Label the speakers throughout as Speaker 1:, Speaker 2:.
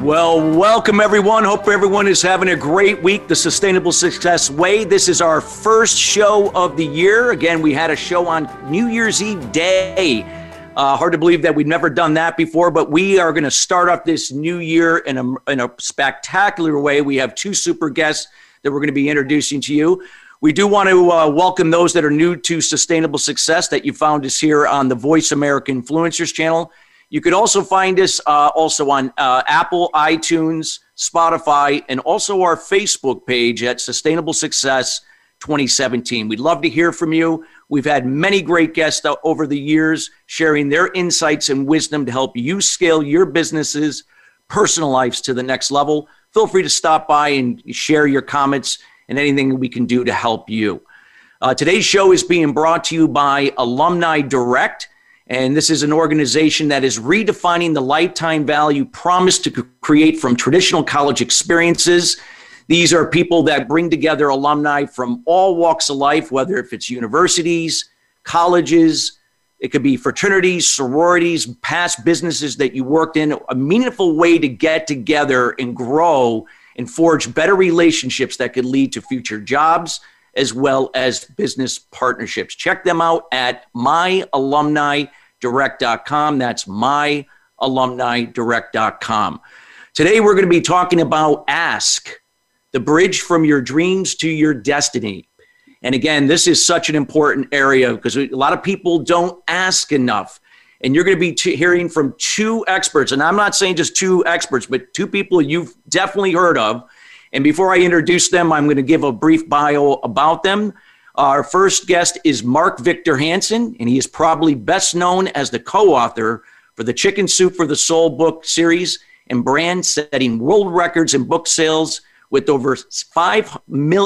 Speaker 1: Well, welcome everyone. Hope everyone is having a great week the Sustainable Success Way. This is our first show of the year. Again, we had a show on New Year's Eve Day. Uh, hard to believe that we've never done that before, but we are going to start off this new year in a, in a spectacular way. We have two super guests that we're going to be introducing to you. We do want to uh, welcome those that are new to Sustainable Success that you found us here on the Voice America Influencers channel. You could also find us uh, also on uh, Apple, iTunes, Spotify, and also our Facebook page at Sustainable Success 2017. We'd love to hear from you. We've had many great guests over the years sharing their insights and wisdom to help you scale your businesses, personal lives to the next level. Feel free to stop by and share your comments and anything we can do to help you. Uh, today's show is being brought to you by Alumni Direct. And this is an organization that is redefining the lifetime value promised to create from traditional college experiences. These are people that bring together alumni from all walks of life, whether if it's universities, colleges, it could be fraternities, sororities, past businesses that you worked in, a meaningful way to get together and grow and forge better relationships that could lead to future jobs as well as business partnerships. Check them out at my alumni direct.com. That's myalumnidirect.com. Today, we're going to be talking about Ask, the bridge from your dreams to your destiny. And again, this is such an important area because a lot of people don't ask enough. And you're going to be t- hearing from two experts. And I'm not saying just two experts, but two people you've definitely heard of. And before I introduce them, I'm going to give a brief bio about them. Our first guest is Mark Victor Hansen, and he is probably best known as the co author for the Chicken Soup for the Soul book series and brand setting world records in book sales with over 5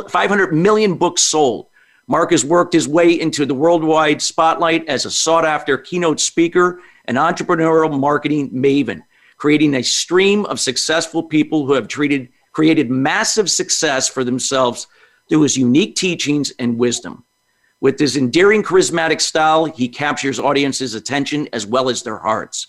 Speaker 1: 500 million books sold. Mark has worked his way into the worldwide spotlight as a sought after keynote speaker and entrepreneurial marketing maven, creating a stream of successful people who have treated, created massive success for themselves through his unique teachings and wisdom. With his endearing, charismatic style, he captures audiences' attention as well as their hearts.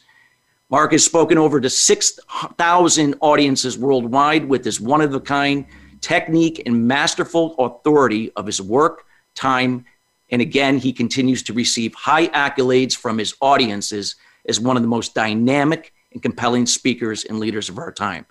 Speaker 1: Mark has spoken over to 6,000 audiences worldwide with his one of a kind technique and masterful authority of his work, time, and again, he continues to receive high accolades from his audiences as one of the most dynamic and compelling speakers and leaders of our time.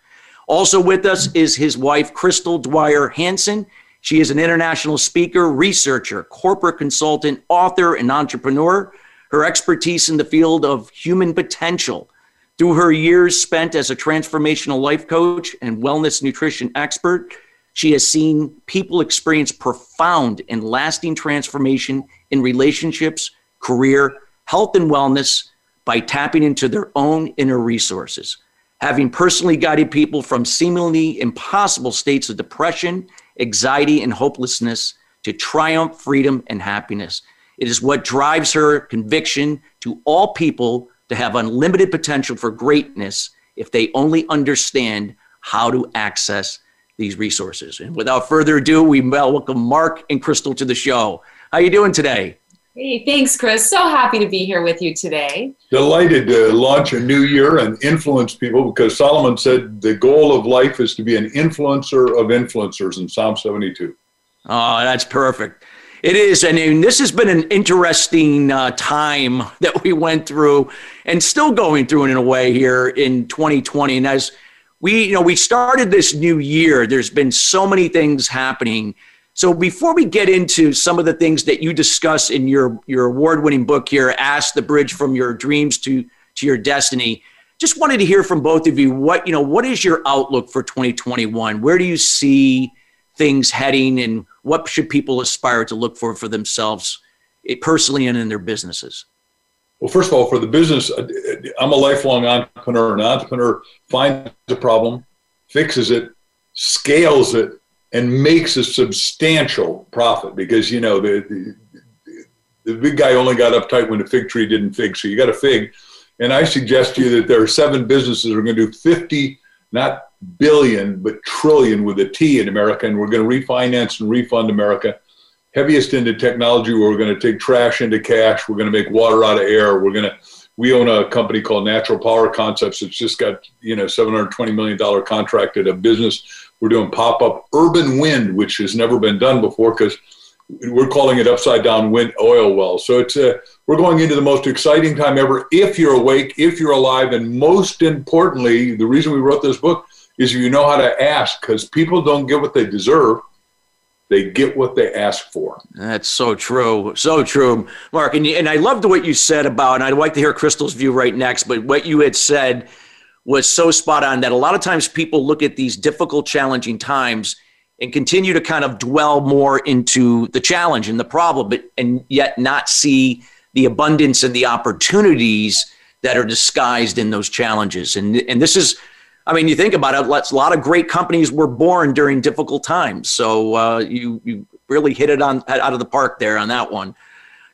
Speaker 1: Also with us is his wife, Crystal Dwyer Hansen. She is an international speaker, researcher, corporate consultant, author, and entrepreneur. Her expertise in the field of human potential. Through her years spent as a transformational life coach and wellness nutrition expert, she has seen people experience profound and lasting transformation in relationships, career, health, and wellness by tapping into their own inner resources. Having personally guided people from seemingly impossible states of depression anxiety, and hopelessness to triumph, freedom, and happiness. It is what drives her conviction to all people to have unlimited potential for greatness if they only understand how to access these resources. And without further ado, we welcome Mark and Crystal to the show. How are you doing today?
Speaker 2: Hey, thanks, Chris. So happy to be here with you today.
Speaker 3: Delighted to launch a new year and influence people because Solomon said the goal of life is to be an influencer of influencers in Psalm 72.
Speaker 1: Oh, that's perfect. It is. I mean, this has been an interesting uh, time that we went through and still going through in a way here in 2020. And as we, you know, we started this new year, there's been so many things happening so before we get into some of the things that you discuss in your your award-winning book here, Ask the Bridge from Your Dreams to to Your Destiny, just wanted to hear from both of you what you know what is your outlook for 2021? Where do you see things heading and what should people aspire to look for for themselves eh, personally and in their businesses?
Speaker 3: Well, first of all, for the business, uh, I'm a lifelong entrepreneur. An entrepreneur finds a problem, fixes it, scales it, and makes a substantial profit because you know the, the the big guy only got uptight when the fig tree didn't fig. So you got a fig. And I suggest to you that there are seven businesses that are going to do 50, not billion, but trillion with a T in America. And we're going to refinance and refund America. Heaviest into technology, where we're going to take trash into cash. We're going to make water out of air. We're going to, we own a company called Natural Power Concepts. It's just got, you know, $720 million contract at a business. We're doing pop up urban wind, which has never been done before because we're calling it upside down wind oil wells. So it's a, we're going into the most exciting time ever if you're awake, if you're alive, and most importantly, the reason we wrote this book is you know how to ask because people don't get what they deserve. They get what they ask for.
Speaker 1: That's so true. So true, Mark. And, and I loved what you said about, and I'd like to hear Crystal's view right next, but what you had said was so spot on that a lot of times people look at these difficult, challenging times and continue to kind of dwell more into the challenge and the problem, but and yet not see the abundance and the opportunities that are disguised in those challenges. And and this is, I mean, you think about it. A lot of great companies were born during difficult times. So uh, you you really hit it on out of the park there on that one.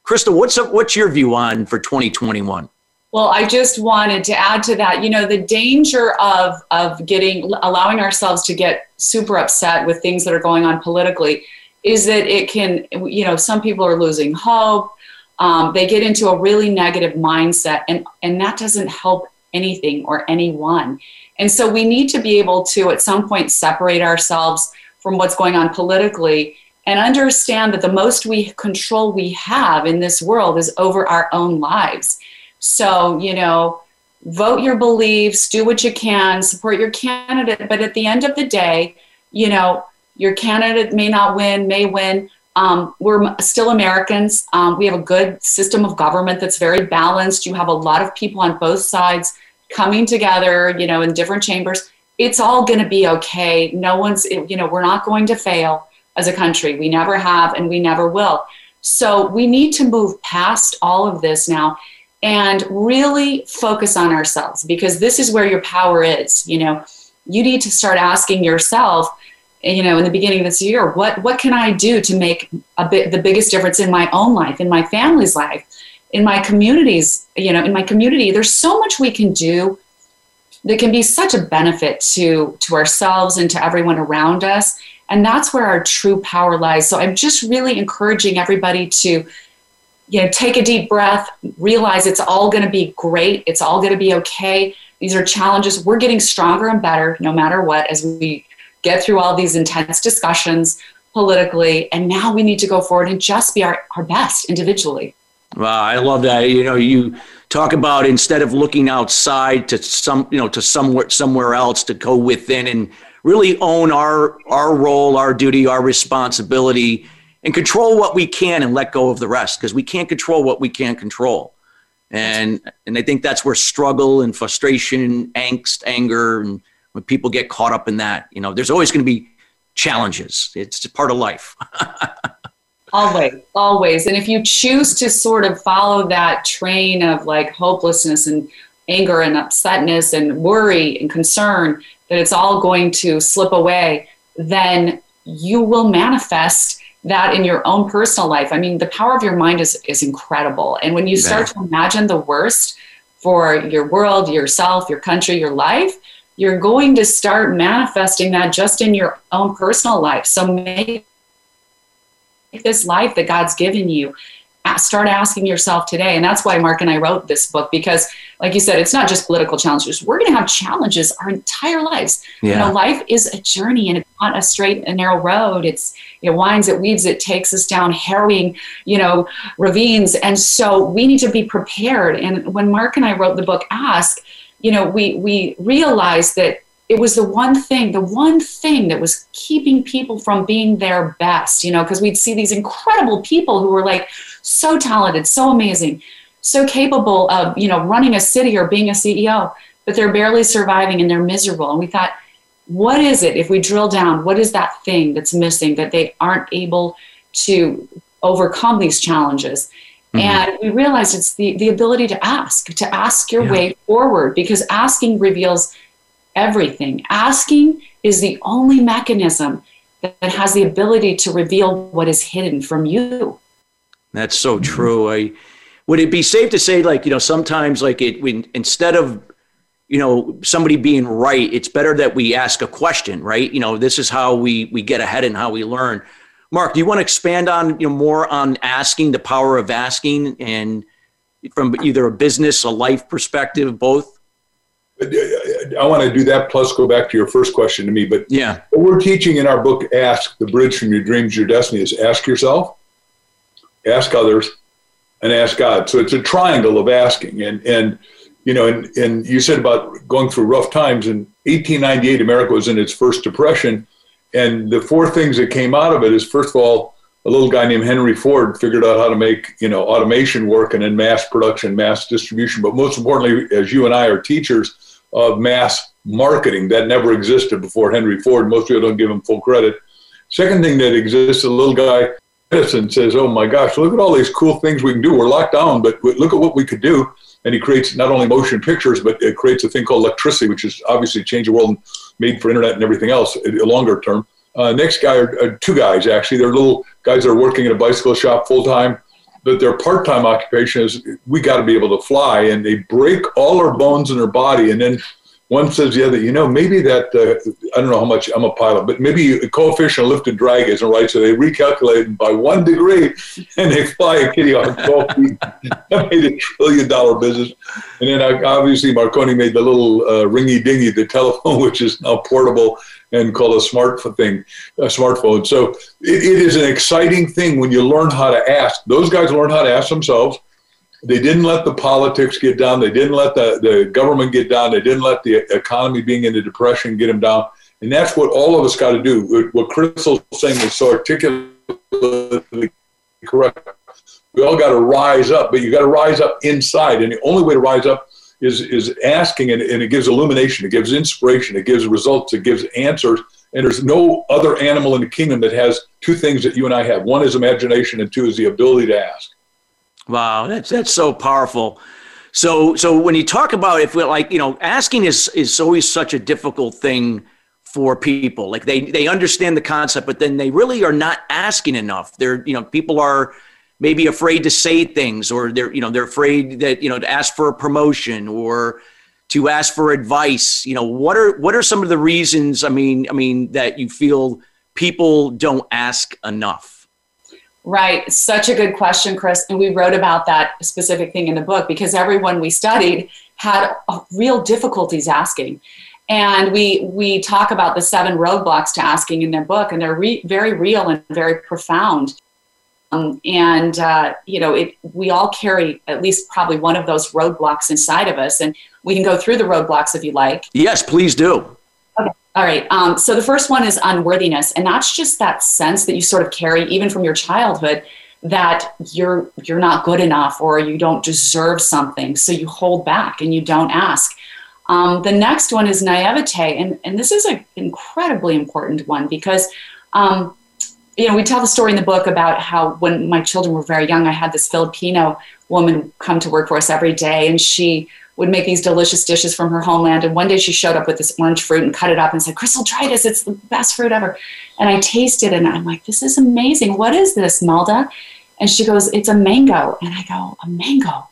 Speaker 1: Crystal, what's up, what's your view on for 2021?
Speaker 2: Well, I just wanted to add to that, you know, the danger of of getting allowing ourselves to get super upset with things that are going on politically is that it can, you know, some people are losing hope. Um, they get into a really negative mindset, and and that doesn't help anything or anyone. And so we need to be able to, at some point, separate ourselves from what's going on politically and understand that the most we control we have in this world is over our own lives so, you know, vote your beliefs, do what you can, support your candidate. But at the end of the day, you know, your candidate may not win, may win. Um, we're still Americans. Um, we have a good system of government that's very balanced. You have a lot of people on both sides coming together, you know, in different chambers. It's all going to be okay. No one's, you know, we're not going to fail as a country. We never have and we never will. So we need to move past all of this now and really focus on ourselves because this is where your power is you know. You need to start asking yourself you know in the beginning of this year what what can i do to make a bit the biggest difference in my own life in my family's life in my communities you know in my community? There's so much we can do that can be such a benefit to to ourselves and to everyone around us and that's where our true power lies. So i'm just really encouraging everybody to you know, take a deep breath, realize it's all going to be great. It's all going to be okay. These are challenges. We're getting stronger and better no matter what as we get through all these intense discussions politically. And now we need to go forward and just be our, our best individually.
Speaker 1: Wow, I love that. You know, you talk about instead of looking outside to some, you know, to somewhere somewhere else to go within and really own our our role, our duty, our responsibility and control what we can and let go of the rest because we can't control what we can't control. And and I think that's where struggle and frustration, angst, anger, and when people get caught up in that, you know, there's always going to be challenges. It's part of life.
Speaker 2: always, always. And if you choose to sort of follow that train of like hopelessness and anger and upsetness and worry and concern that it's all going to slip away, then you will manifest that in your own personal life. I mean, the power of your mind is is incredible. And when you start yeah. to imagine the worst for your world, yourself, your country, your life, you're going to start manifesting that just in your own personal life. So make this life that God's given you start asking yourself today and that's why mark and i wrote this book because like you said it's not just political challenges we're going to have challenges our entire lives yeah. you know life is a journey and it's not a straight and narrow road it's it winds it weaves it takes us down harrowing you know ravines and so we need to be prepared and when mark and i wrote the book ask you know we we realized that it was the one thing, the one thing that was keeping people from being their best, you know, because we'd see these incredible people who were like so talented, so amazing, so capable of, you know, running a city or being a CEO, but they're barely surviving and they're miserable. And we thought, what is it, if we drill down, what is that thing that's missing that they aren't able to overcome these challenges? Mm-hmm. And we realize it's the, the ability to ask, to ask your yeah. way forward, because asking reveals everything. Asking is the only mechanism that has the ability to reveal what is hidden from you.
Speaker 1: That's so true. I would it be safe to say like, you know, sometimes like it when instead of you know somebody being right it's better that we ask a question right you know this is how we we get ahead and how we learn mark do you want to expand on you know more on asking the power of asking and from either a business a life perspective both
Speaker 3: I want to do that plus go back to your first question to me. But
Speaker 1: yeah,
Speaker 3: what we're teaching in our book, Ask the Bridge from Your Dreams to Your Destiny, is ask yourself, ask others, and ask God. So it's a triangle of asking. And, and you know, and, and you said about going through rough times. In 1898, America was in its first depression. And the four things that came out of it is, first of all, a little guy named Henry Ford figured out how to make you know automation work and then mass production, mass distribution. But most importantly, as you and I are teachers, of mass marketing that never existed before Henry Ford. Most people don't give him full credit. Second thing that exists, a little guy, Edison, says, Oh my gosh, look at all these cool things we can do. We're locked down, but look at what we could do. And he creates not only motion pictures, but it creates a thing called electricity, which is obviously changed the world and made for internet and everything else, a longer term. Uh, next guy are two guys, actually. They're little guys that are working in a bicycle shop full time but their part-time occupation is we got to be able to fly and they break all our bones in their body and then one says the other, you know, maybe that, uh, I don't know how much I'm a pilot, but maybe the coefficient of lift and drag isn't right. So they recalculated by one degree and they fly a kitty on 12 feet. that made a trillion dollar business. And then uh, obviously Marconi made the little uh, ringy dingy, the telephone, which is now portable and called a smart thing, a smartphone. So it, it is an exciting thing when you learn how to ask. Those guys learn how to ask themselves they didn't let the politics get down. They didn't let the, the government get down. They didn't let the economy being in a depression get them down. And that's what all of us got to do. What Crystal's saying is so articulately correct. We all got to rise up, but you got to rise up inside. And the only way to rise up is, is asking, and, and it gives illumination, it gives inspiration, it gives results, it gives answers. And there's no other animal in the kingdom that has two things that you and I have. One is imagination, and two is the ability to ask.
Speaker 1: Wow, that's that's so powerful. So so when you talk about if we're like you know asking is is always such a difficult thing for people. Like they they understand the concept, but then they really are not asking enough. They're you know people are maybe afraid to say things, or they're you know they're afraid that you know to ask for a promotion or to ask for advice. You know what are what are some of the reasons? I mean I mean that you feel people don't ask enough.
Speaker 2: Right. Such a good question, Chris. And we wrote about that specific thing in the book because everyone we studied had real difficulties asking. And we we talk about the seven roadblocks to asking in their book, and they're re- very real and very profound. Um, and uh, you know, it we all carry at least probably one of those roadblocks inside of us, and we can go through the roadblocks if you like.
Speaker 1: Yes, please do.
Speaker 2: All right. Um, so the first one is unworthiness, and that's just that sense that you sort of carry even from your childhood that you're you're not good enough or you don't deserve something, so you hold back and you don't ask. Um, the next one is naivete, and and this is an incredibly important one because. Um, you know, we tell the story in the book about how when my children were very young, I had this Filipino woman come to work for us every day, and she would make these delicious dishes from her homeland. And one day she showed up with this orange fruit and cut it up and said, Crystal, try this. It's the best fruit ever. And I tasted it and I'm like, this is amazing. What is this, Melda? And she goes, it's a mango. And I go, a mango?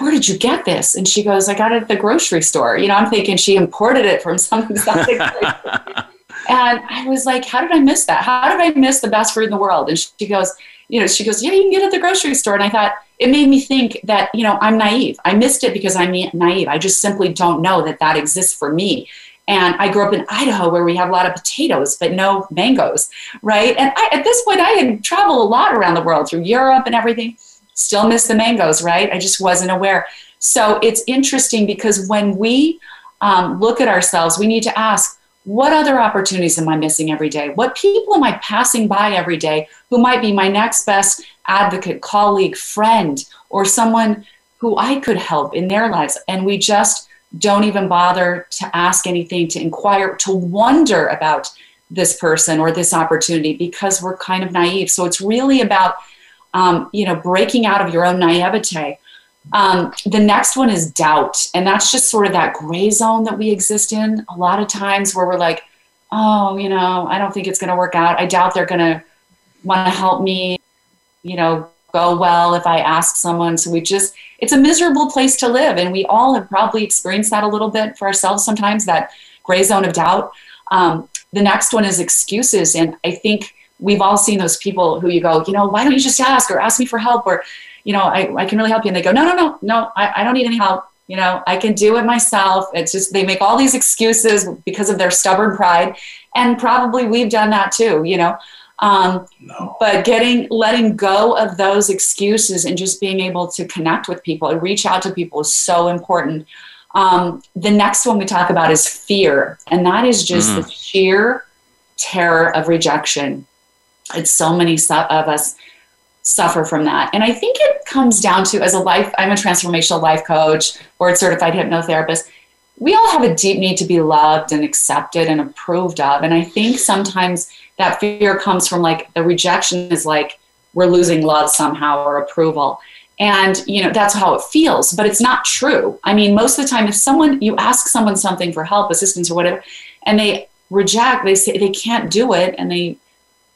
Speaker 2: Where did you get this? And she goes, I got it at the grocery store. You know, I'm thinking she imported it from some exotic place. and I was like, how did I miss that? How did I miss the best fruit in the world? And she goes, you know, she goes, yeah, you can get it at the grocery store. And I thought, it made me think that, you know, I'm naive. I missed it because I'm naive. I just simply don't know that that exists for me. And I grew up in Idaho where we have a lot of potatoes, but no mangoes, right? And I, at this point, I had traveled a lot around the world through Europe and everything. Still miss the mangoes, right? I just wasn't aware. So it's interesting because when we um, look at ourselves, we need to ask, what other opportunities am I missing every day? What people am I passing by every day who might be my next best advocate, colleague, friend, or someone who I could help in their lives? And we just don't even bother to ask anything, to inquire, to wonder about this person or this opportunity because we're kind of naive. So it's really about, um, you know, breaking out of your own naivete um, the next one is doubt. And that's just sort of that gray zone that we exist in a lot of times where we're like, oh, you know, I don't think it's going to work out. I doubt they're going to want to help me, you know, go well if I ask someone. So we just, it's a miserable place to live. And we all have probably experienced that a little bit for ourselves sometimes, that gray zone of doubt. Um, the next one is excuses. And I think we've all seen those people who you go, you know, why don't you just ask or ask me for help or, you know, I, I can really help you. And they go, no, no, no, no, I, I don't need any help. You know, I can do it myself. It's just they make all these excuses because of their stubborn pride. And probably we've done that too, you know. Um, no. But getting, letting go of those excuses and just being able to connect with people and reach out to people is so important. Um, the next one we talk about is fear, and that is just mm. the sheer terror of rejection. It's so many of us suffer from that. And I think it comes down to as a life, I'm a transformational life coach, board certified hypnotherapist. We all have a deep need to be loved and accepted and approved of. And I think sometimes that fear comes from like the rejection is like we're losing love somehow or approval. And you know, that's how it feels, but it's not true. I mean, most of the time if someone you ask someone something for help, assistance or whatever, and they reject, they say they can't do it and they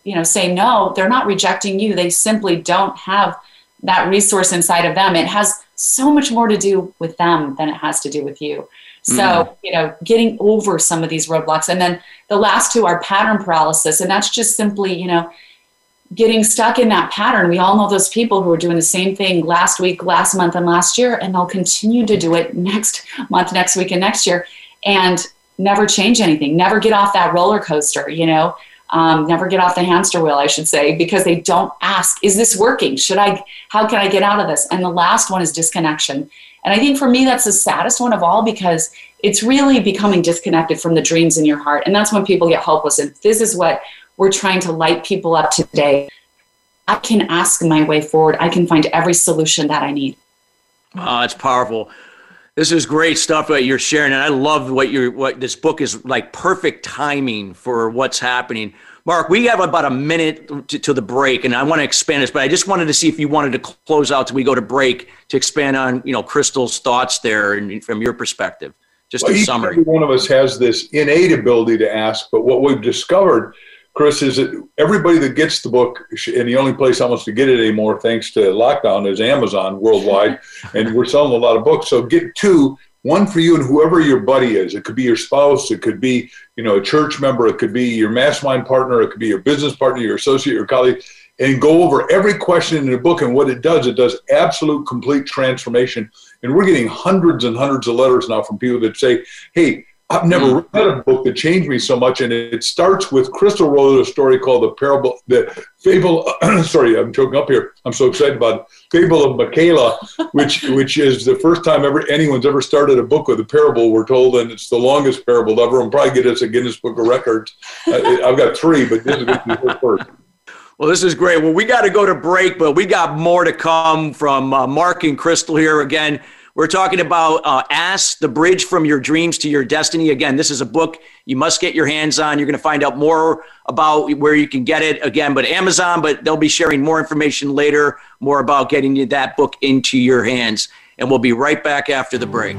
Speaker 2: you know say no they're not rejecting you. They simply don't have that resource inside of them. It has so much more to do with them than it has to do with you. So mm. you know getting over some of these roadblocks. And then the last two are pattern paralysis. And that's just simply you know getting stuck in that pattern. We all know those people who are doing the same thing last week last month and last year and they'll continue to do it next month next week and next year and never change anything never get off that roller coaster you know um, never get off the hamster wheel, I should say, because they don't ask, is this working? Should I, how can I get out of this? And the last one is disconnection. And I think for me, that's the saddest one of all because it's really becoming disconnected from the dreams in your heart. And that's when people get hopeless. And this is what we're trying to light people up today. I can ask my way forward. I can find every solution that I need.
Speaker 1: Oh, it's powerful. This is great stuff that you're sharing, and I love what you're. What this book is like perfect timing for what's happening. Mark, we have about a minute to, to, the break, and I want to expand this, but I just wanted to see if you wanted to close out till we go to break to expand on you know Crystal's thoughts there and from your perspective. Just well, a summary.
Speaker 3: Every one of us has this innate ability to ask, but what we've discovered Chris, is that everybody that gets the book, and the only place almost to get it anymore, thanks to lockdown, is Amazon worldwide, and we're selling a lot of books. So get two, one for you and whoever your buddy is. It could be your spouse, it could be you know a church member, it could be your mastermind partner, it could be your business partner, your associate, your colleague, and go over every question in the book. And what it does, it does absolute complete transformation. And we're getting hundreds and hundreds of letters now from people that say, "Hey." I've never mm. read a book that changed me so much, and it starts with Crystal wrote a story called the parable, the fable. sorry, I'm choking up here. I'm so excited about it. fable of Michaela, which which is the first time ever anyone's ever started a book with a parable. We're told, and it's the longest parable ever, and probably get us a Guinness Book of Records. I've got three, but this is the first.
Speaker 1: Well, this is great. Well, we got to go to break, but we got more to come from uh, Mark and Crystal here again. We're talking about uh, Ask the Bridge from Your Dreams to Your Destiny. Again, this is a book you must get your hands on. You're going to find out more about where you can get it again, but Amazon, but they'll be sharing more information later, more about getting that book into your hands. And we'll be right back after the break.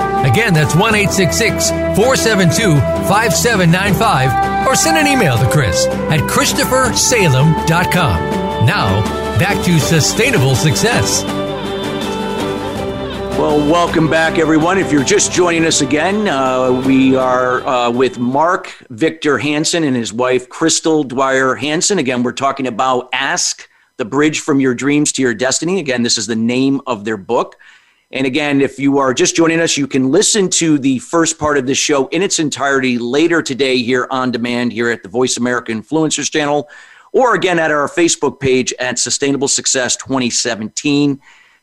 Speaker 4: Again, that's 1 866 472 5795. Or send an email to Chris at ChristopherSalem.com. Now, back to Sustainable Success.
Speaker 1: Well, welcome back, everyone. If you're just joining us again, uh, we are uh, with Mark Victor Hansen and his wife, Crystal Dwyer Hansen. Again, we're talking about Ask the Bridge from Your Dreams to Your Destiny. Again, this is the name of their book. And again, if you are just joining us, you can listen to the first part of the show in its entirety later today here on demand here at the Voice America Influencers channel, or again at our Facebook page at Sustainable Success 2017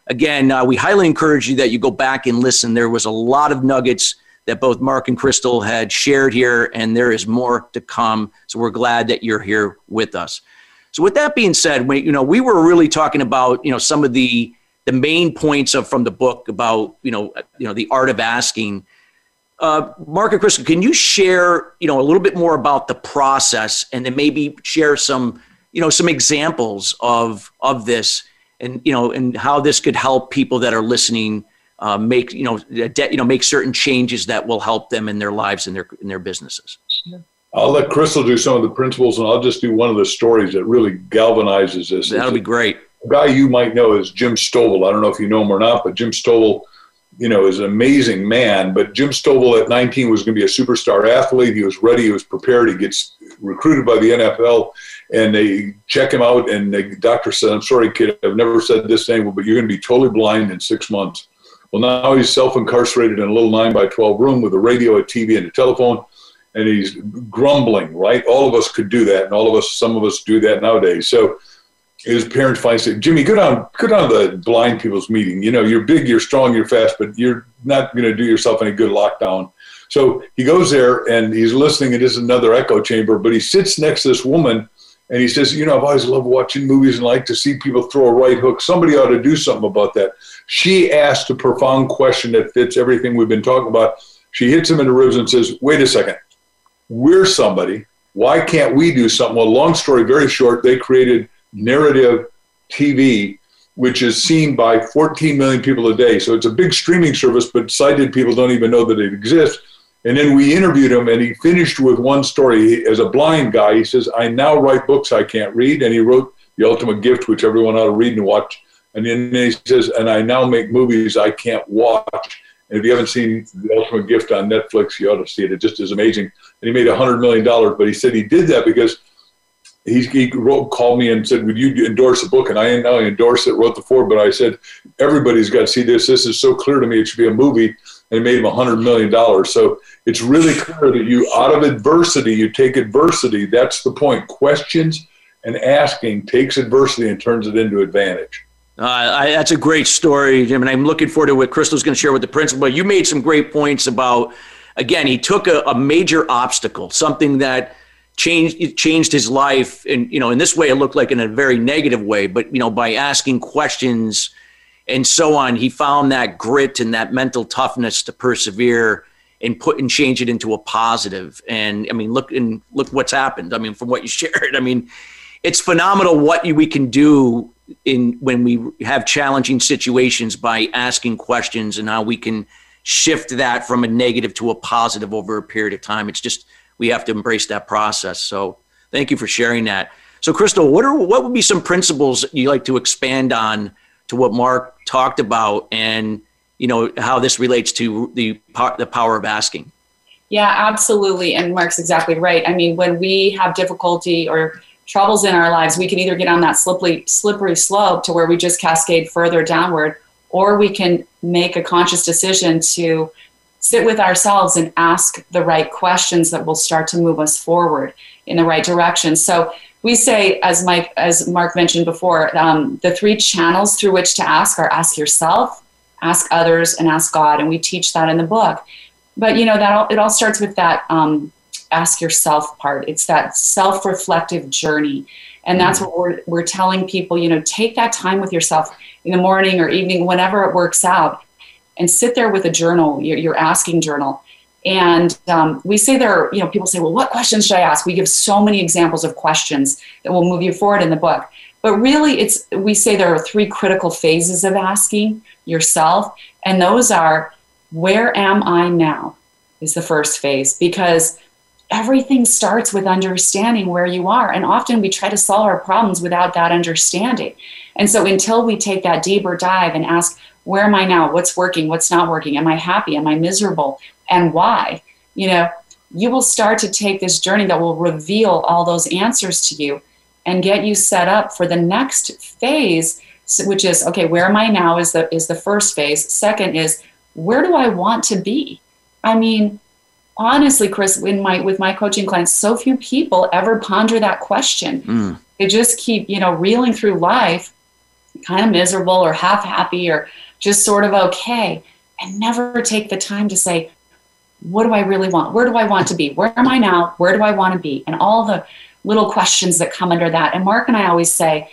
Speaker 1: again, uh, we highly encourage you that you go back and listen. There was a lot of nuggets that both Mark and Crystal had shared here, and there is more to come. So we're glad that you're here with us. So with that being said, we, you know, we were really talking about, you know, some of the the main points of from the book about, you know, you know, the art of asking. Uh, Mark and Crystal, can you share, you know, a little bit more about the process, and then maybe share some, you know, some examples of of this and you know and how this could help people that are listening uh, make you know de- you know make certain changes that will help them in their lives and their in their businesses.
Speaker 3: I'll let Crystal do some of the principles, and I'll just do one of the stories that really galvanizes this.
Speaker 1: That'll be great.
Speaker 3: Guy you might know is Jim Stovall. I don't know if you know him or not, but Jim Stovall, you know, is an amazing man. But Jim Stovall at 19 was going to be a superstar athlete. He was ready. He was prepared. He gets recruited by the NFL and they check him out and the doctor said i'm sorry kid i've never said this name but you're going to be totally blind in six months well now he's self-incarcerated in a little 9 by 12 room with a radio a tv and a telephone and he's grumbling right all of us could do that and all of us some of us do that nowadays so his parents finally say jimmy go down go down to the blind people's meeting you know you're big you're strong you're fast but you're not going to do yourself any good lockdown so he goes there and he's listening it is another echo chamber but he sits next to this woman and he says, You know, I've always loved watching movies and like to see people throw a right hook. Somebody ought to do something about that. She asked a profound question that fits everything we've been talking about. She hits him in the ribs and says, Wait a second. We're somebody. Why can't we do something? Well, long story very short, they created narrative TV, which is seen by 14 million people a day. So it's a big streaming service, but sighted people don't even know that it exists. And then we interviewed him, and he finished with one story. He, As a blind guy, he says, I now write books I can't read. And he wrote The Ultimate Gift, which everyone ought to read and watch. And then he says, and I now make movies I can't watch. And if you haven't seen The Ultimate Gift on Netflix, you ought to see it. It just is amazing. And he made $100 million. But he said he did that because he, he wrote, called me and said, Would you endorse the book? And I only endorsed it, wrote the foreword, but I said, Everybody's got to see this. This is so clear to me. It should be a movie and it made him a hundred million dollars. So it's really clear that you, out of adversity, you take adversity. That's the point. Questions and asking takes adversity and turns it into advantage.
Speaker 1: Uh, I, that's a great story, Jim, and I'm looking forward to what Crystal's going to share with the principal. But you made some great points about, again, he took a, a major obstacle, something that changed changed his life, and you know, in this way, it looked like in a very negative way. But you know, by asking questions and so on. He found that grit and that mental toughness to persevere and put and change it into a positive. And I mean, look and look what's happened. I mean, from what you shared, I mean, it's phenomenal what we can do in when we have challenging situations by asking questions and how we can shift that from a negative to a positive over a period of time. It's just we have to embrace that process. So thank you for sharing that. So Crystal, what are what would be some principles you like to expand on to what Mark talked about and you know how this relates to the the power of asking.
Speaker 2: Yeah, absolutely. And Mark's exactly right. I mean, when we have difficulty or troubles in our lives, we can either get on that slippery slippery slope to where we just cascade further downward, or we can make a conscious decision to sit with ourselves and ask the right questions that will start to move us forward in the right direction. So we say, as Mike, as Mark mentioned before, um, the three channels through which to ask are ask yourself, ask others, and ask God, and we teach that in the book. But you know that all, it all starts with that um, ask yourself part. It's that self-reflective journey, and that's what we're we're telling people. You know, take that time with yourself in the morning or evening, whenever it works out, and sit there with a journal, your, your asking journal, And um, we say there are, you know, people say, well, what questions should I ask? We give so many examples of questions that will move you forward in the book. But really, it's we say there are three critical phases of asking yourself, and those are where am I now? Is the first phase because everything starts with understanding where you are. And often we try to solve our problems without that understanding. And so until we take that deeper dive and ask, where am I now? What's working? What's not working? Am I happy? Am I miserable? And why? You know, you will start to take this journey that will reveal all those answers to you and get you set up for the next phase which is okay where am i now is the is the first phase second is where do i want to be i mean honestly, Chris, in my with my coaching clients, so few people ever ponder that question. Mm. They just keep, you know, reeling through life, kind of miserable or half happy or just sort of okay, and never take the time to say, what do I really want? Where do I want to be? Where am I now? Where do I want to be? And all the little questions that come under that. And Mark and I always say,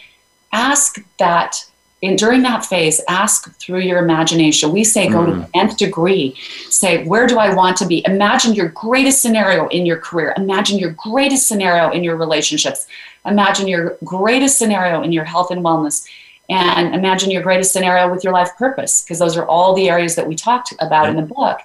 Speaker 2: ask that and during that phase, ask through your imagination. We say go mm. to the nth degree. Say, where do I want to be? Imagine your greatest scenario in your career. Imagine your greatest scenario in your relationships. Imagine your greatest scenario in your health and wellness. And imagine your greatest scenario with your life purpose, because those are all the areas that we talked about in the book.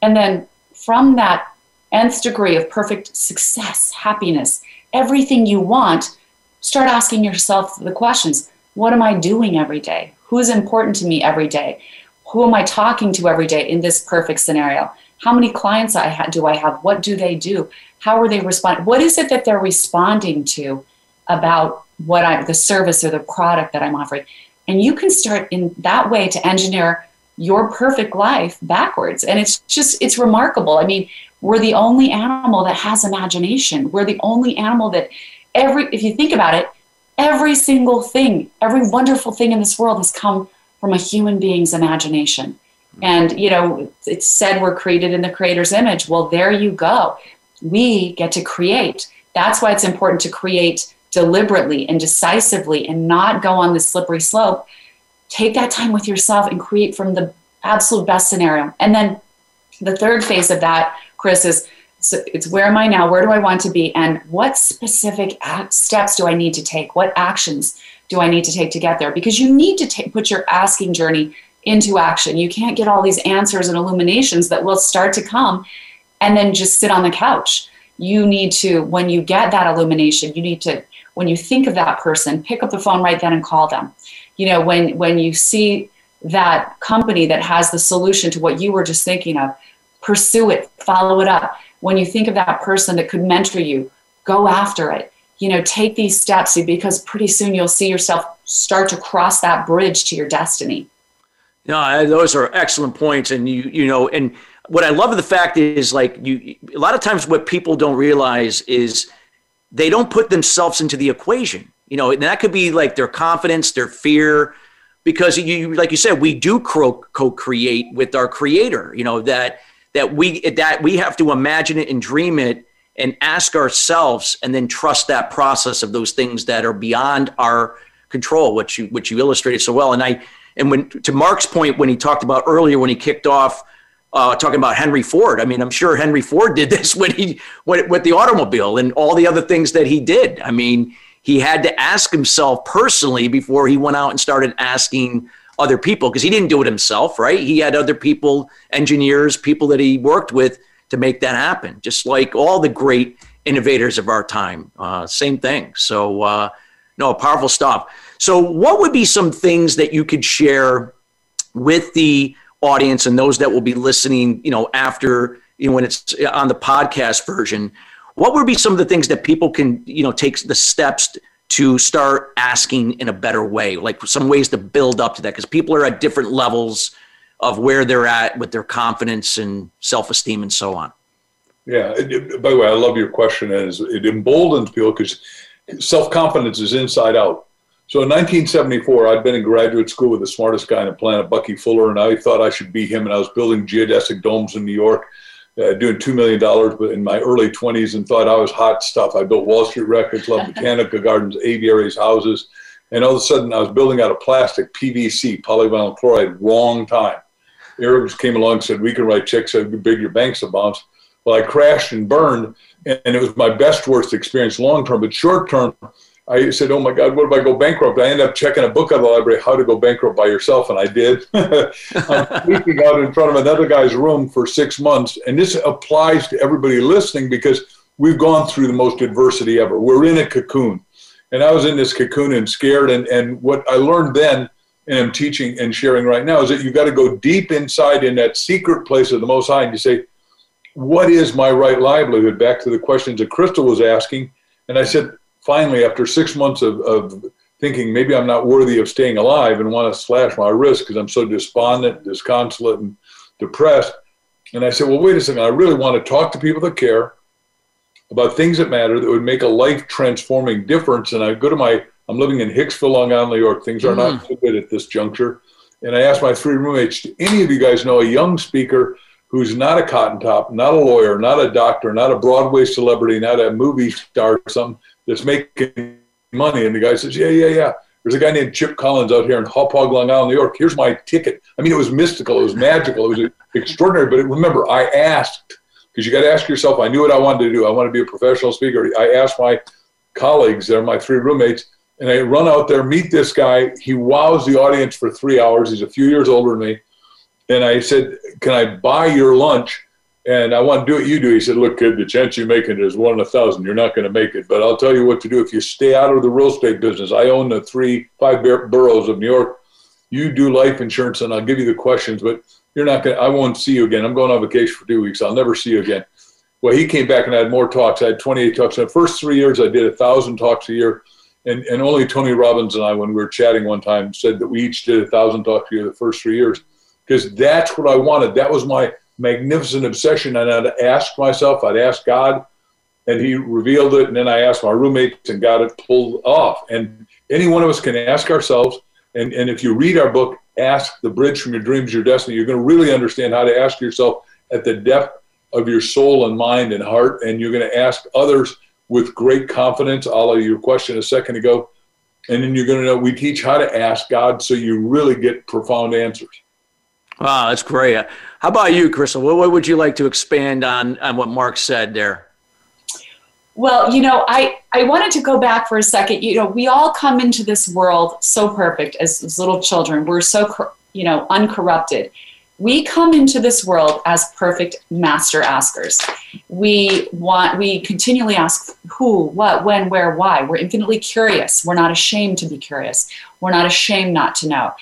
Speaker 2: And then from that nth degree of perfect success, happiness, everything you want, start asking yourself the questions what am I doing every day? Who is important to me every day? Who am I talking to every day in this perfect scenario? How many clients I ha- do I have? What do they do? How are they responding? What is it that they're responding to about what I the service or the product that I'm offering? And you can start in that way to engineer your perfect life backwards. And it's just it's remarkable. I mean, we're the only animal that has imagination. We're the only animal that every if you think about it, Every single thing, every wonderful thing in this world has come from a human being's imagination. Mm-hmm. And, you know, it's said we're created in the creator's image. Well, there you go. We get to create. That's why it's important to create deliberately and decisively and not go on the slippery slope. Take that time with yourself and create from the absolute best scenario. And then the third phase of that, Chris, is so it's where am I now? Where do I want to be? And what specific steps do I need to take? What actions do I need to take to get there? Because you need to put your asking journey into action. You can't get all these answers and illuminations that will start to come and then just sit on the couch. You need to, when you get that illumination, you need to, when you think of that person, pick up the phone right then and call them. You know, when when you see that company that has the solution to what you were just thinking of, pursue it, follow it up when you think of that person that could mentor you, go after it. You know, take these steps because pretty soon you'll see yourself start to cross that bridge to your destiny.
Speaker 1: No, those are excellent points, and you you know, and what I love of the fact is like you. A lot of times, what people don't realize is they don't put themselves into the equation. You know, and that could be like their confidence, their fear, because you like you said, we do co-create with our creator. You know that that we that we have to imagine it and dream it and ask ourselves and then trust that process of those things that are beyond our control which you which you illustrated so well and i and when to mark's point when he talked about earlier when he kicked off uh, talking about henry ford i mean i'm sure henry ford did this when he went with the automobile and all the other things that he did i mean he had to ask himself personally before he went out and started asking other people because he didn't do it himself, right? He had other people, engineers, people that he worked with to make that happen, just like all the great innovators of our time. Uh, same thing. So, uh, no, powerful stuff. So, what would be some things that you could share with the audience and those that will be listening, you know, after, you know, when it's uh, on the podcast version? What would be some of the things that people can, you know, take the steps to start asking in a better way, like some ways to build up to that, because people are at different levels of where they're at with their confidence and self esteem and so on.
Speaker 3: Yeah. By the way, I love your question, and it emboldens people because self confidence is inside out. So in 1974, I'd been in graduate school with the smartest guy on the planet, Bucky Fuller, and I thought I should be him. And I was building geodesic domes in New York uh, doing $2 million but in my early 20s and thought I was hot stuff. I built Wall Street Records, Love Botanica Gardens, aviaries, houses. And all of a sudden, I was building out of plastic, PVC, polyvinyl chloride, wrong time. Eric came along and said, we can write checks how big your bank's a bounce. Well, I crashed and burned, and it was my best, worst experience long term. But short term, I said, "Oh my God, what if I go bankrupt?" I end up checking a book out of the library, "How to Go Bankrupt by Yourself," and I did. I'm sleeping out in front of another guy's room for six months, and this applies to everybody listening because we've gone through the most adversity ever. We're in a cocoon, and I was in this cocoon and scared. And and what I learned then, and I'm teaching and sharing right now, is that you've got to go deep inside in that secret place of the Most High, and you say, "What is my right livelihood?" Back to the questions that Crystal was asking, and I said finally, after six months of, of thinking maybe I'm not worthy of staying alive and want to slash my wrist because I'm so despondent, disconsolate, and depressed. And I said, well, wait a second. I really want to talk to people that care about things that matter that would make a life transforming difference. And I go to my, I'm living in Hicksville, Long Island, New York. Things are mm-hmm. not so good at this juncture. And I asked my three roommates, do any of you guys know a young speaker who's not a cotton top, not a lawyer, not a doctor, not a Broadway celebrity, not a movie star or something, that's making money. And the guy says, yeah, yeah, yeah. There's a guy named Chip Collins out here in Hauppauge, Long Island, New York. Here's my ticket. I mean, it was mystical. It was magical. It was extraordinary. But remember, I asked, because you got to ask yourself, I knew what I wanted to do. I want to be a professional speaker. I asked my colleagues, they're my three roommates, and I run out there, meet this guy. He wows the audience for three hours. He's a few years older than me. And I said, Can I buy your lunch? And I want to do what you do. He said, Look, kid, the chance you make it is one in a thousand. You're not going to make it. But I'll tell you what to do. If you stay out of the real estate business, I own the three, five boroughs of New York. You do life insurance, and I'll give you the questions, but you're not going to, I won't see you again. I'm going on vacation for two weeks. I'll never see you again. Well, he came back and I had more talks. I had 28 talks. In the first three years, I did a thousand talks a year. And, and only Tony Robbins and I, when we were chatting one time, said that we each did a thousand talks a year the first three years because that's what I wanted. That was my magnificent obsession. And I'd ask myself, I'd ask God, and He revealed it. And then I asked my roommates and got it pulled off. And any one of us can ask ourselves. And, and if you read our book, Ask the Bridge from Your Dreams, Your Destiny, you're going to really understand how to ask yourself at the depth of your soul and mind and heart. And you're going to ask others with great confidence, all of your question a second ago. And then you're going to know we teach how to ask God so you really get profound answers.
Speaker 1: Wow, that's great. How about you, Crystal? What, what would you like to expand on on what Mark said there?
Speaker 2: Well, you know, I, I wanted to go back for a second. You know, we all come into this world so perfect as, as little children. We're so, you know, uncorrupted. We come into this world as perfect master askers. We want, we continually ask who, what, when, where, why. We're infinitely curious. We're not ashamed to be curious. We're not ashamed not to know.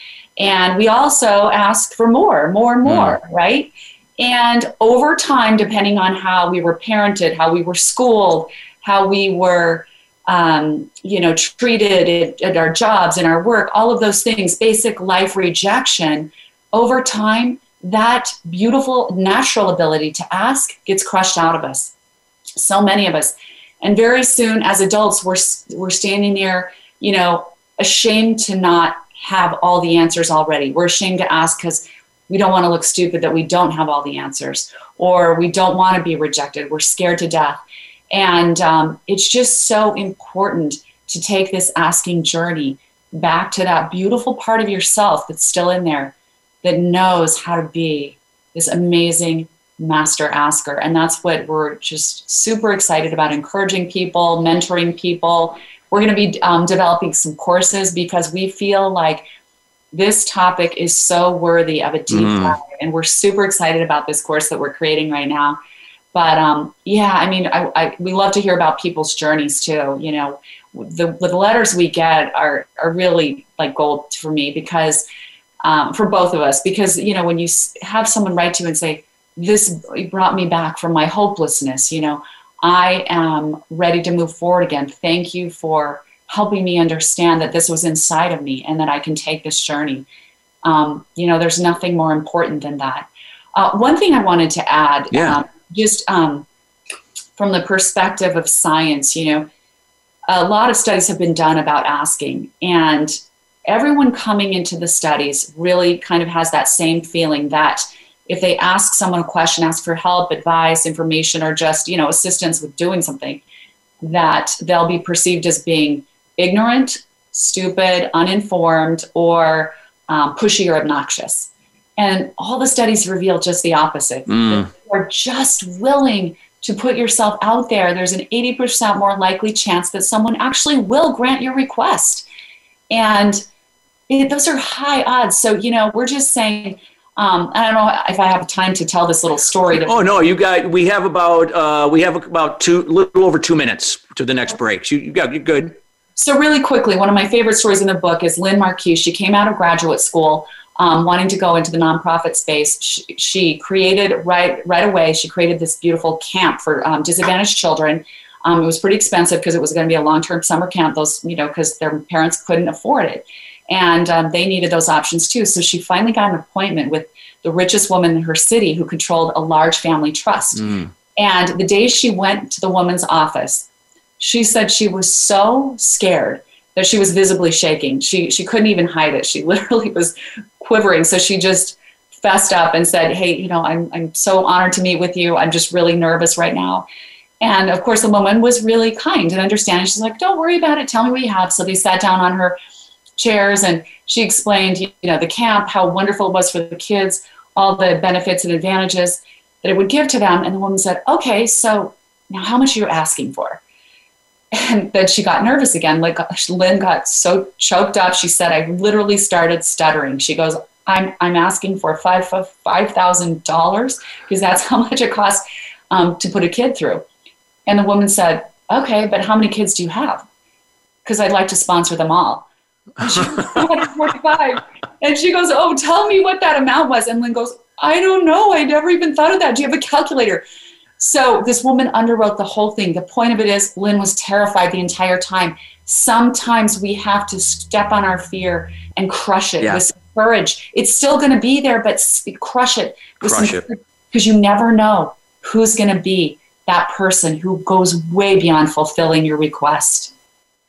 Speaker 2: And we also ask for more, more and more, mm. right? And over time, depending on how we were parented, how we were schooled, how we were, um, you know, treated at, at our jobs and our work, all of those things, basic life rejection, over time, that beautiful natural ability to ask gets crushed out of us. So many of us. And very soon, as adults, we're, we're standing there, you know, ashamed to not have all the answers already. We're ashamed to ask because we don't want to look stupid that we don't have all the answers, or we don't want to be rejected. We're scared to death. And um, it's just so important to take this asking journey back to that beautiful part of yourself that's still in there that knows how to be this amazing master asker. And that's what we're just super excited about encouraging people, mentoring people, we're going to be um, developing some courses because we feel like this topic is so worthy of a deep mm. dive, and we're super excited about this course that we're creating right now. But um, yeah, I mean, I, I, we love to hear about people's journeys too. You know, the, the letters we get are are really like gold for me because um, for both of us because you know when you have someone write to you and say this brought me back from my hopelessness, you know, I am ready to move forward again. Thank you for helping me understand that this was inside of me and that I can take this journey. Um, you know, there's nothing more important than that. Uh, one thing I wanted to add,
Speaker 1: yeah.
Speaker 2: um, just um, from the perspective of science, you know, a lot of studies have been done about asking, and everyone coming into the studies really kind of has that same feeling that if they ask someone a question, ask for help, advice, information, or just you know assistance with doing something, that they'll be perceived as being ignorant, stupid, uninformed, or um, pushy or obnoxious. And all the studies reveal just the opposite.
Speaker 1: Mm.
Speaker 2: you are just willing to put yourself out there, there's an 80% more likely chance that someone actually will grant your request. And it, those are high odds. So, you know, we're just saying, um, I don't know if I have time to tell this little story. That
Speaker 1: Oh no, you got. We have about. Uh, we have about two, little over two minutes to the next break. You, you got. You're good.
Speaker 2: So, really quickly, one of my favorite stories in the book is Lynn Marquis. She came out of graduate school um, wanting to go into the nonprofit space. She, she, created right right away. She created this beautiful camp for um, disadvantaged children. Um, it was pretty expensive because it was going to be a long term summer camp. Those you know because their parents couldn't afford it, and um, they needed those options too. So she finally got an appointment with the richest woman in her city who controlled a large family trust.
Speaker 1: Mm.
Speaker 2: And the day she went to the woman's office, she said she was so scared that she was visibly shaking. She she couldn't even hide it. She literally was quivering. So she just fessed up and said, "Hey, you know, I'm I'm so honored to meet with you. I'm just really nervous right now." And of course, the woman was really kind and understanding. She's like, "Don't worry about it. Tell me what you have." So they sat down on her chairs and she explained, you know, the camp, how wonderful it was for the kids, all the benefits and advantages that it would give to them. And the woman said, "Okay, so now how much are you asking for?" And then she got nervous again. Like Lynn got so choked up, she said, "I literally started stuttering." She goes, "I'm I'm asking for five five thousand dollars because that's how much it costs um, to put a kid through." And the woman said, "Okay, but how many kids do you have? Because I'd like to sponsor them all." And she, 245. and she goes, "Oh, tell me what that amount was." And Lynn goes, "I don't know. I never even thought of that. Do you have a calculator?" So this woman underwrote the whole thing. The point of it is, Lynn was terrified the entire time. Sometimes we have to step on our fear and crush it
Speaker 1: Yeah.
Speaker 2: with some courage. It's still going to be there, but crush it with
Speaker 1: Crush
Speaker 2: some
Speaker 1: it.
Speaker 2: because you never know who's going to be that person who goes way beyond fulfilling your request.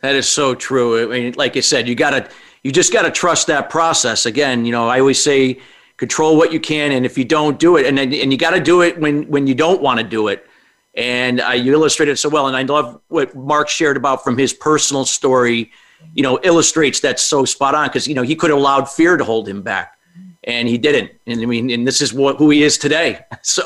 Speaker 1: That is so true. I mean, like I said, you gotta, you just gotta trust that process. Again, you know, I always say, control what you can, and if you don't do it, and and you got to do it when when you don't want to do it. And uh, you illustrated so well, and I love what Mark shared about from his personal story. You know, illustrates that so spot on because you know he could have allowed fear to hold him back, and he didn't. And I mean, and this is what who he is today. So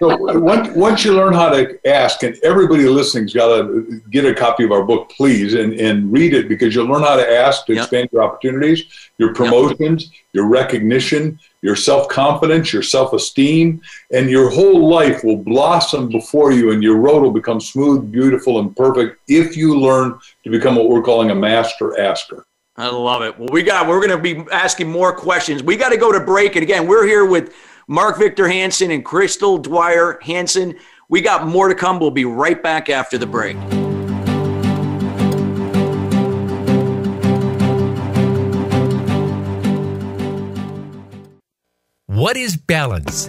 Speaker 3: So once, once you learn how to ask, and everybody listening's got to get a copy of our book, please, and, and read it because you'll learn how to ask to
Speaker 1: Yep.
Speaker 3: expand your opportunities, your promotions, your recognition, your self confidence, your self esteem, and your whole life will blossom before you, and your road will become smooth, beautiful, and perfect if you learn to become what we're calling a master asker.
Speaker 1: I love it. Well, we got we're going to be asking more questions. We got to go to break, and again, we're here with Mark Victor Hansen and Crystal Dwyer Hansen. We got more to come. We'll be right back after the break.
Speaker 4: What is balance?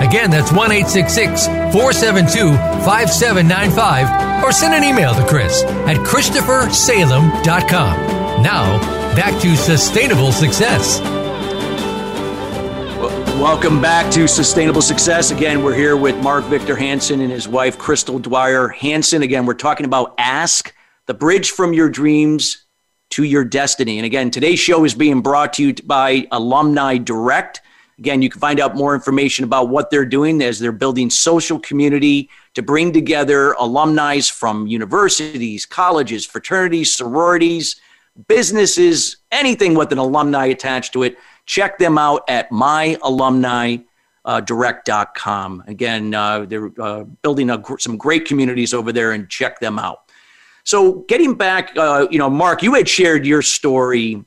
Speaker 4: Again, that's 1 866 472 5795. Or send an email to Chris at ChristopherSalem.com. Now, back to Sustainable Success.
Speaker 1: Welcome back to Sustainable Success. Again, we're here with Mark Victor Hansen and his wife, Crystal Dwyer Hansen. Again, we're talking about Ask, the bridge from your dreams to your destiny. And again, today's show is being brought to you by Alumni Direct. Again, you can find out more information about what they're doing as they're building social community to bring together alumni from universities, colleges, fraternities, sororities, businesses, anything with an alumni attached to it. Check them out at myalumnidirect.com. Again, uh, they're uh, building a, some great communities over there and check them out. So, getting back, uh, you know, Mark, you had shared your story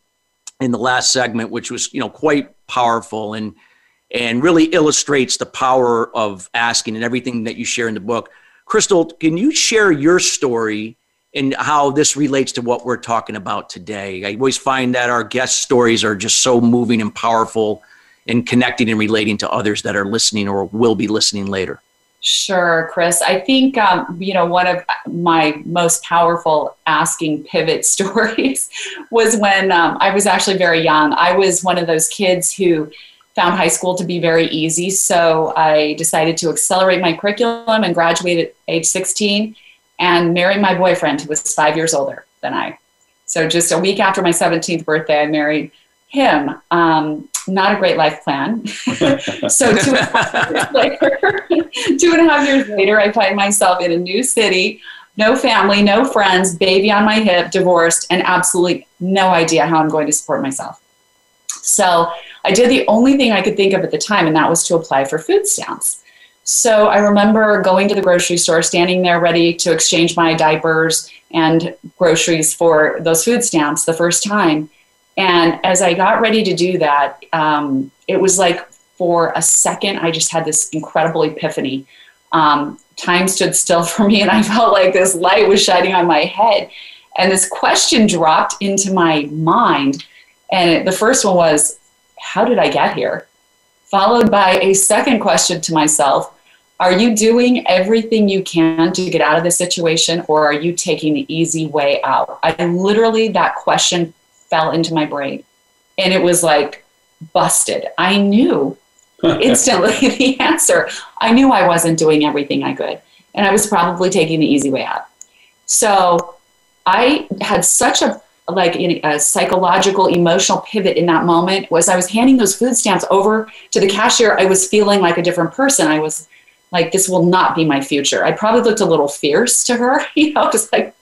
Speaker 1: in the last segment, which was, you know, quite powerful and and really illustrates the power of asking and everything that you share in the book. Crystal, can you share your story and how this relates to what we're talking about today? I always find that our guest stories are just so moving and powerful and connecting and relating to others that are listening or will be listening later.
Speaker 2: Sure, Chris. I think um, you know one of my most powerful asking pivot stories was when um, I was actually very young. I was one of those kids who found high school to be very easy, so I decided to accelerate my curriculum and graduate at age 16 and marry my boyfriend who was five years older than I. So just a week after my 17th birthday, I married him. Um, not a great life plan. so two and, a half years later, two and a half years later, I find myself in a new city, no family, no friends, baby on my hip, divorced, and absolutely no idea how I'm going to support myself. So I did the only thing I could think of at the time, and that was to apply for food stamps. So I remember going to the grocery store, standing there ready to exchange my diapers and groceries for those food stamps the first time. And as I got ready to do that, um, it was like for a second, I just had this incredible epiphany. Um, time stood still for me, and I felt like this light was shining on my head. And this question dropped into my mind. And the first one was, How did I get here? Followed by a second question to myself Are you doing everything you can to get out of this situation, or are you taking the easy way out? I literally, that question fell into my brain. And it was like busted. I knew instantly the answer. I knew I wasn't doing everything I could. And I was probably taking the easy way out. So I had such a like a psychological emotional pivot in that moment was I was handing those food stamps over to the cashier. I was feeling like a different person. I was like, this will not be my future. I probably looked a little fierce to her, you know, just like,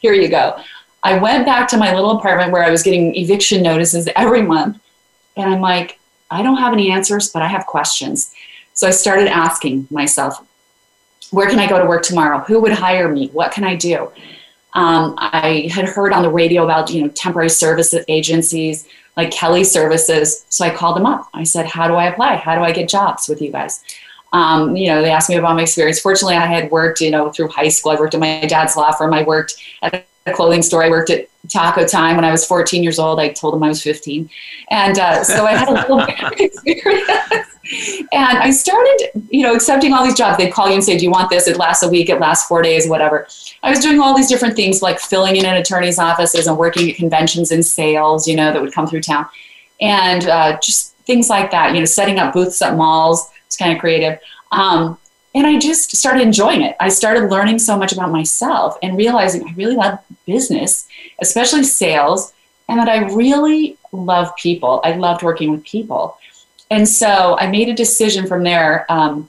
Speaker 2: here you go. I went back to my little apartment where I was getting eviction notices every month. And I'm like, I don't have any answers, but I have questions. So I started asking myself, where can I go to work tomorrow? Who would hire me? What can I do? Um, I had heard on the radio about you know temporary service agencies like Kelly Services, so I called them up. I said, "How do I apply? How do I get jobs with you guys?" Um, you know, they asked me about my experience. Fortunately, I had worked you know through high school. I worked at my dad's law firm. I worked at a clothing store. I worked at Taco Time when I was 14 years old. I told them I was 15. And uh, so I had a little bit of experience. and I started, you know, accepting all these jobs. They'd call you and say, do you want this? It lasts a week, it lasts four days, whatever. I was doing all these different things like filling in in attorney's offices and working at conventions and sales, you know, that would come through town. And uh, just things like that, you know, setting up booths at malls. It's kind of creative. Um, and I just started enjoying it. I started learning so much about myself and realizing I really love business, especially sales, and that I really love people. I loved working with people. And so I made a decision from there um,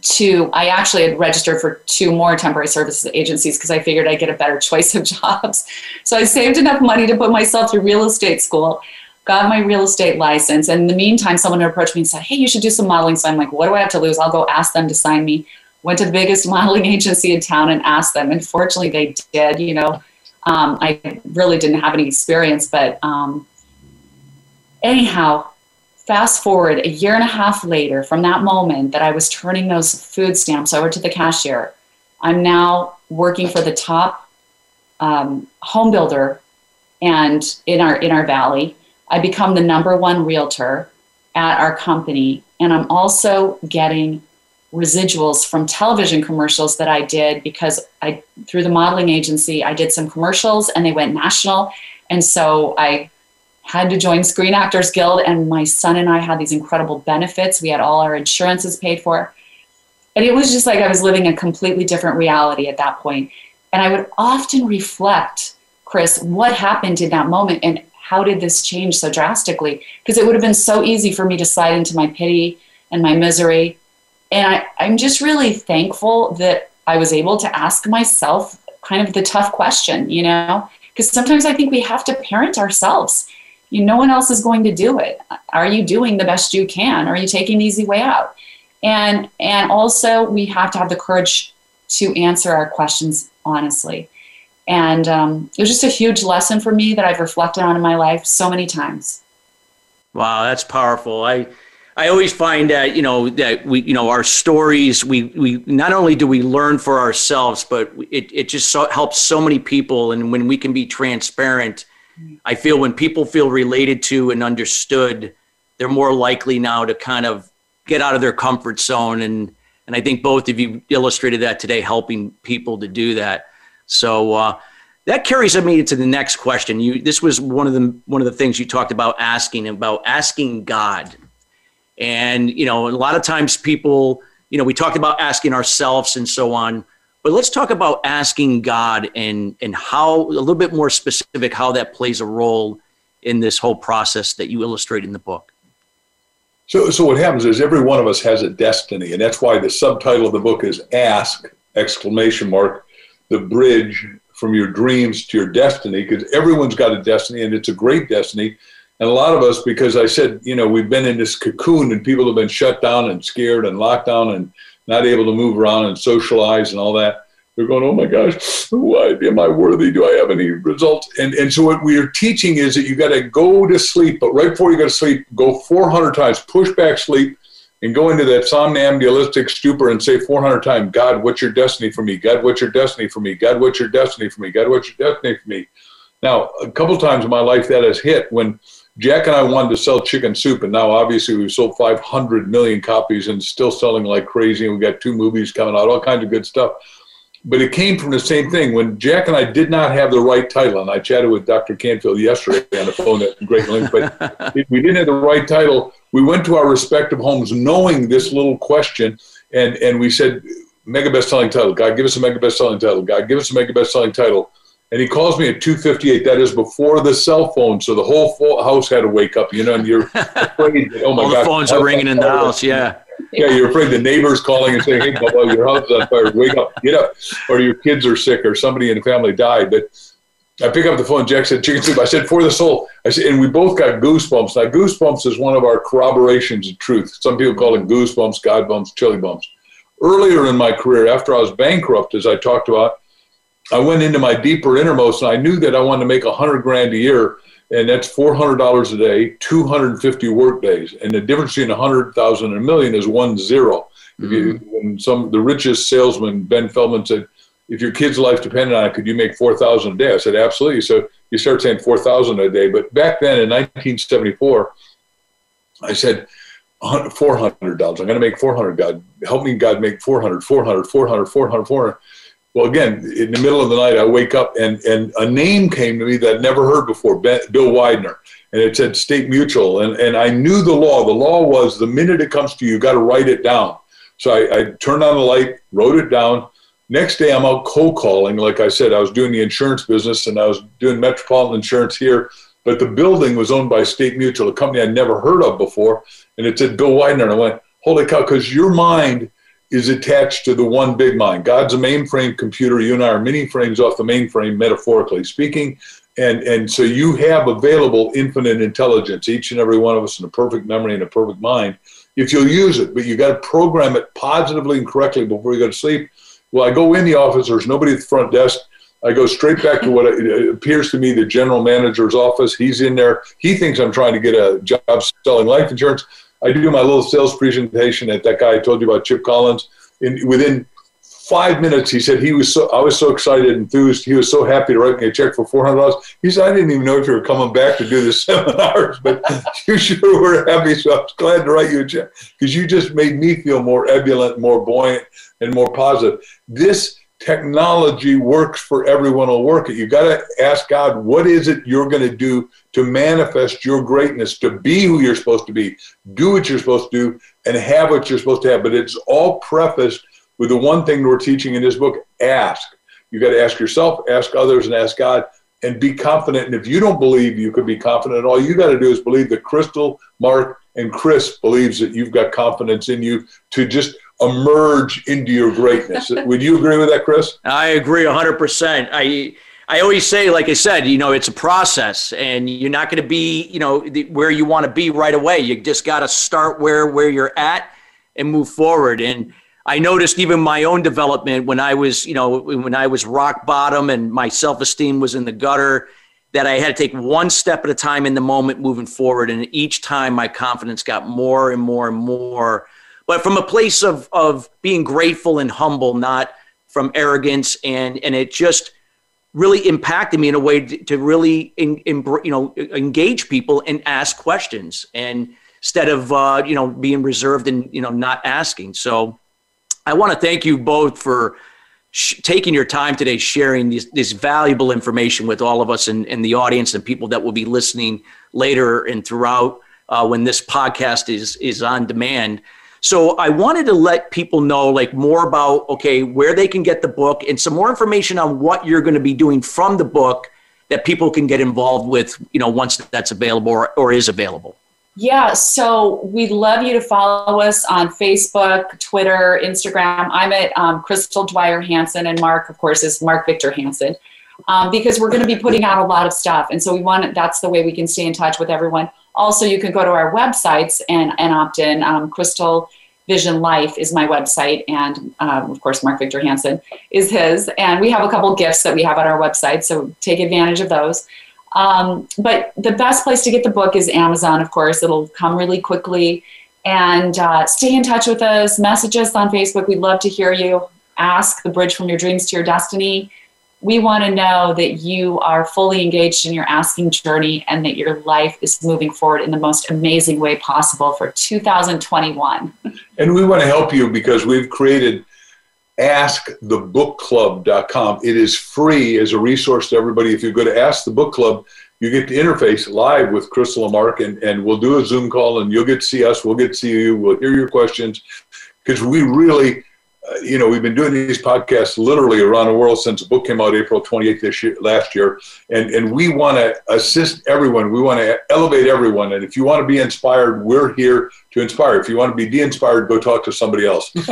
Speaker 2: to, I actually had registered for two more temporary services agencies because I figured I'd get a better choice of jobs. So I saved enough money to put myself through real estate school got my real estate license. And in the meantime, someone approached me and said, Hey, you should do some modeling. So I'm like, What do I have to lose? I'll go ask them to sign me. Went to the biggest modeling agency in town and asked them. And fortunately, they did. You know, um, I really didn't have any experience. But um, anyhow, fast forward a year and a half later from that moment that I was turning those food stamps over to the cashier, I'm now working for the top um, home builder and in our in our valley I become the number one realtor at our company. And I'm also getting residuals from television commercials that I did because I through the modeling agency I did some commercials and they went national and so I had to join Screen Actors Guild, and my son and I had these incredible benefits. We had all our insurances paid for. And it was just like I was living a completely different reality at that point. And I would often reflect, Chris, what happened in that moment and how did this change so drastically? Because it would have been so easy for me to slide into my pity and my misery. And I, I'm just really thankful that I was able to ask myself kind of the tough question, you know? Because sometimes I think we have to parent ourselves. You, no one else is going to do it. Are you doing the best you can? Are you taking the easy way out? And and also we have to have the courage to answer our questions honestly. And um, it was just a huge lesson for me that I've reflected on in my life so many times.
Speaker 1: Wow, that's powerful. I I always find that you know that we you know our stories we we not only do we learn for ourselves, but it it just so, helps so many people. And when we can be transparent, I feel when people feel related to and understood, they're more likely now to kind of get out of their comfort zone and and I think both of you illustrated that today, helping people to do that. So uh, that carries me to the next question. You, this was one of the one of the things you talked about asking about asking God, and you know, a lot of times people, you know, we talked about asking ourselves and so on, but let's talk about asking God and and how a little bit more specific how that plays a role in this whole process that you illustrate in the book.
Speaker 3: So, so what happens is every one of us has a destiny, and that's why the subtitle of the book is "Ask!" exclamation mark, the bridge from your dreams to your destiny, because everyone's got a destiny, and it's a great destiny. And a lot of us, because I said, you know, we've been in this cocoon, and people have been shut down and scared and locked down and not able to move around and socialize and all that. They're going, oh my gosh, why am I worthy? Do I have any results? And and so what we are teaching is that you got to go to sleep, but right before you go to sleep, go 400 times, push back sleep, and go into that somnambulistic stupor and say 400 times, God, what's your destiny for me? God, what's your destiny for me? God, what's your destiny for me? God, what's your destiny for me? Now, a couple times in my life that has hit when Jack and I wanted to sell chicken soup, and now obviously we've sold 500 million copies and still selling like crazy. And we got two movies coming out, all kinds of good stuff but it came from the same thing. When Jack and I did not have the right title, and I chatted with Dr. Canfield yesterday on the phone at Great Link, but we didn't have the right title. We went to our respective homes knowing this little question, and, and we said, mega best-selling title. God, give us a mega best-selling title. God, give us a mega best-selling title. And he calls me at 2:58. That is before the cell phone, so the whole house had to wake up. You know, and you're afraid.
Speaker 1: That, oh my All God! The phones are ringing in the house. Yeah
Speaker 3: yeah, you're afraid the neighbor's calling and saying, "Hey, Bubba, your house is on fire. Wake up, get up!" Or your kids are sick, or somebody in the family died. But I pick up the phone. Jack said, "Chicken soup." I said, "For the soul." I said, and we both got goosebumps. Now, goosebumps is one of our corroborations of truth. Some people call it goosebumps, God bumps, chili bumps. Earlier in my career, after I was bankrupt, as I talked about, I went into my deeper innermost, and I knew that I wanted to make a hundred grand a year and that's four hundred dollars a day, two hundred and fifty work days, and the difference between a hundred thousand and a million is one zero. 0 mm-hmm. you, when some the richest salesman Ben Feldman said, "If your kid's life depended on it, could you make four thousand a day?" I said, "Absolutely." So you start saying four thousand a day, but back then in 1974, I said. Four hundred dollars. I'm going to make four hundred. God help me. God make 400, 400, 400, 400, 400 well, again, in the middle of the night, I wake up and, and a name came to me that I'd never heard before, Bill Widener. And it said State Mutual. And, and I knew the law. The law was the minute it comes to you, you got to write it down. So I, I turned on the light, wrote it down. Next day, I'm out cold calling. Like I said, I was doing the insurance business and I was doing Metropolitan Insurance here. But the building was owned by State Mutual, a company I'd never heard of before. And it said Bill Widener. And I went, holy cow, because your mind is attached to the one big mind. God's a mainframe computer. You and I are mini frames off the mainframe, metaphorically speaking. And, and so you have available infinite intelligence, each and every one of us in a perfect memory and a perfect mind, if you'll use it. But you got to program it positively and correctly before you go to sleep. Well, I go in the office, there's nobody at the front desk. I go straight back to what appears to me the general manager's office. He's in there. He thinks I'm trying to get a job selling life insurance. I do my little sales presentation at that guy I told you about, Chip Collins. And within five minutes, he said he was so I was so excited, enthused. He was so happy to write me a check for four hundred dollars. He said, "I didn't even know if you were coming back to do the seminars, but you sure were happy. So I was glad to write you a check because you just made me feel more ebullient, more buoyant, and more positive. This technology works for everyone will work it. You got to ask God, what is it you're going to do to manifest your greatness, to be who you're supposed to be, do what you're supposed to do, and have what you're supposed to have. But it's all prefaced with the one thing we're teaching in this book ask. You got to ask yourself, ask others, and ask God, and be confident. And if you don't believe you could be confident, all you got to do is believe that Crystal, Mark, and Chris believes that you've got confidence in you to just emerge into your greatness. Would you agree with that, Chris?
Speaker 1: I agree 100%. I I always say, like I said, you know, it's a process, and you're not going to be, you know, the, where you want to be right away. You just got to start where where you're at and move forward. And I noticed even my own development when I was, you know, when I was rock bottom and my self esteem was in the gutter, that I had to take one step at a time in the moment, moving forward. And each time, my confidence got more and more and more but from a place of of being grateful and humble, not from arrogance. And and it just really impacted me in a way to, to really in, in, you know engage people and ask questions and instead of uh, you know being reserved and you know not asking. So I want to thank you both for sh- taking your time today, sharing this, this valuable information with all of us and, and the audience and people that will be listening later and throughout uh, when this podcast is is on demand. So I wanted to let people know like more about okay where they can get the book and some more information on what you're going to be doing from the book that people can get involved with you know once that's available or, or is available.
Speaker 2: Yeah, so we'd love you to follow us on Facebook, Twitter, Instagram. I'm at um, Crystal Dwyer Hansen, and Mark, of course, is Mark Victor Hansen, um, because we're going to be putting out a lot of stuff, and so we want that's the way we can stay in touch with everyone. Also, you can go to our websites and, and opt in. Um, Crystal Vision Life is my website, and um, of course, Mark Victor Hansen is his. And we have a couple gifts that we have on our website, so take advantage of those. Um, but the best place to get the book is Amazon, of course. It'll come really quickly. And uh, stay in touch with us, message us on Facebook. We'd love to hear you. Ask the bridge from your dreams to your destiny we want to know that you are fully engaged in your asking journey and that your life is moving forward in the most amazing way possible for 2021.
Speaker 3: And we want to help you because we've created askthebookclub.com. It is free as a resource to everybody. If you go to Ask the Book Club, you get to interface live with Crystal and Mark, and, and we'll do a Zoom call, and you'll get to see us. We'll get to see you. We'll hear your questions because we really Uh, you know, we've been doing these podcasts literally around the world since the book came out April 28th this year, last year. And, and we want to assist everyone. We want to elevate everyone. And if you want to be inspired, we're here to inspire. If you want to be de-inspired, go talk to somebody else.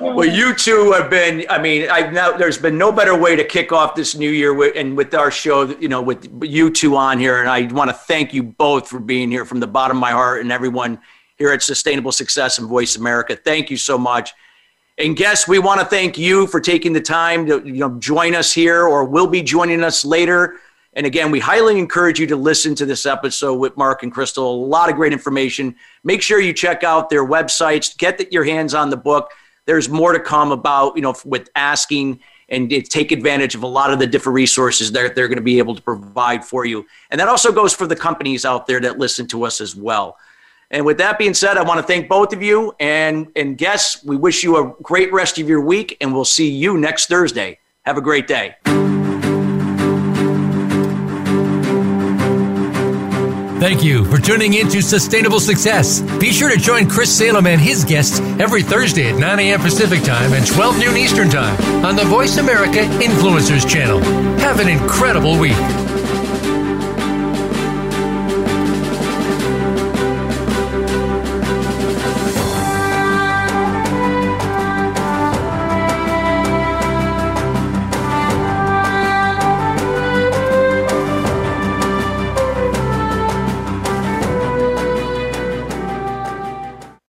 Speaker 1: well, you two have been, I mean, I've now, there's been no better way to kick off this new year with, and with our show, you know, with you two on here. And I want to thank you both for being here from the bottom of my heart and everyone here at Sustainable Success and Voice America. Thank you so much. And guests, we want to thank you for taking the time to you know join us here or will be joining us later. And again, we highly encourage you to listen to this episode with Mark and Crystal. A lot of great information. Make sure you check out their websites, get your hands on the book. There's more to come about, you know, with asking and take advantage of a lot of the different resources that they're going to be able to provide for you. And that also goes for the companies out there that listen to us as well. And with that being said, I want to thank both of you and, and guests. We wish you a great rest of your week, and we'll see you next Thursday. Have a great day.
Speaker 4: Thank you for tuning in to Sustainable Success. Be sure to join Chris Salem and his guests every Thursday at 9 a.m. Pacific Time and 12 noon Eastern Time on the Voice America Influencers Channel. Have an incredible week.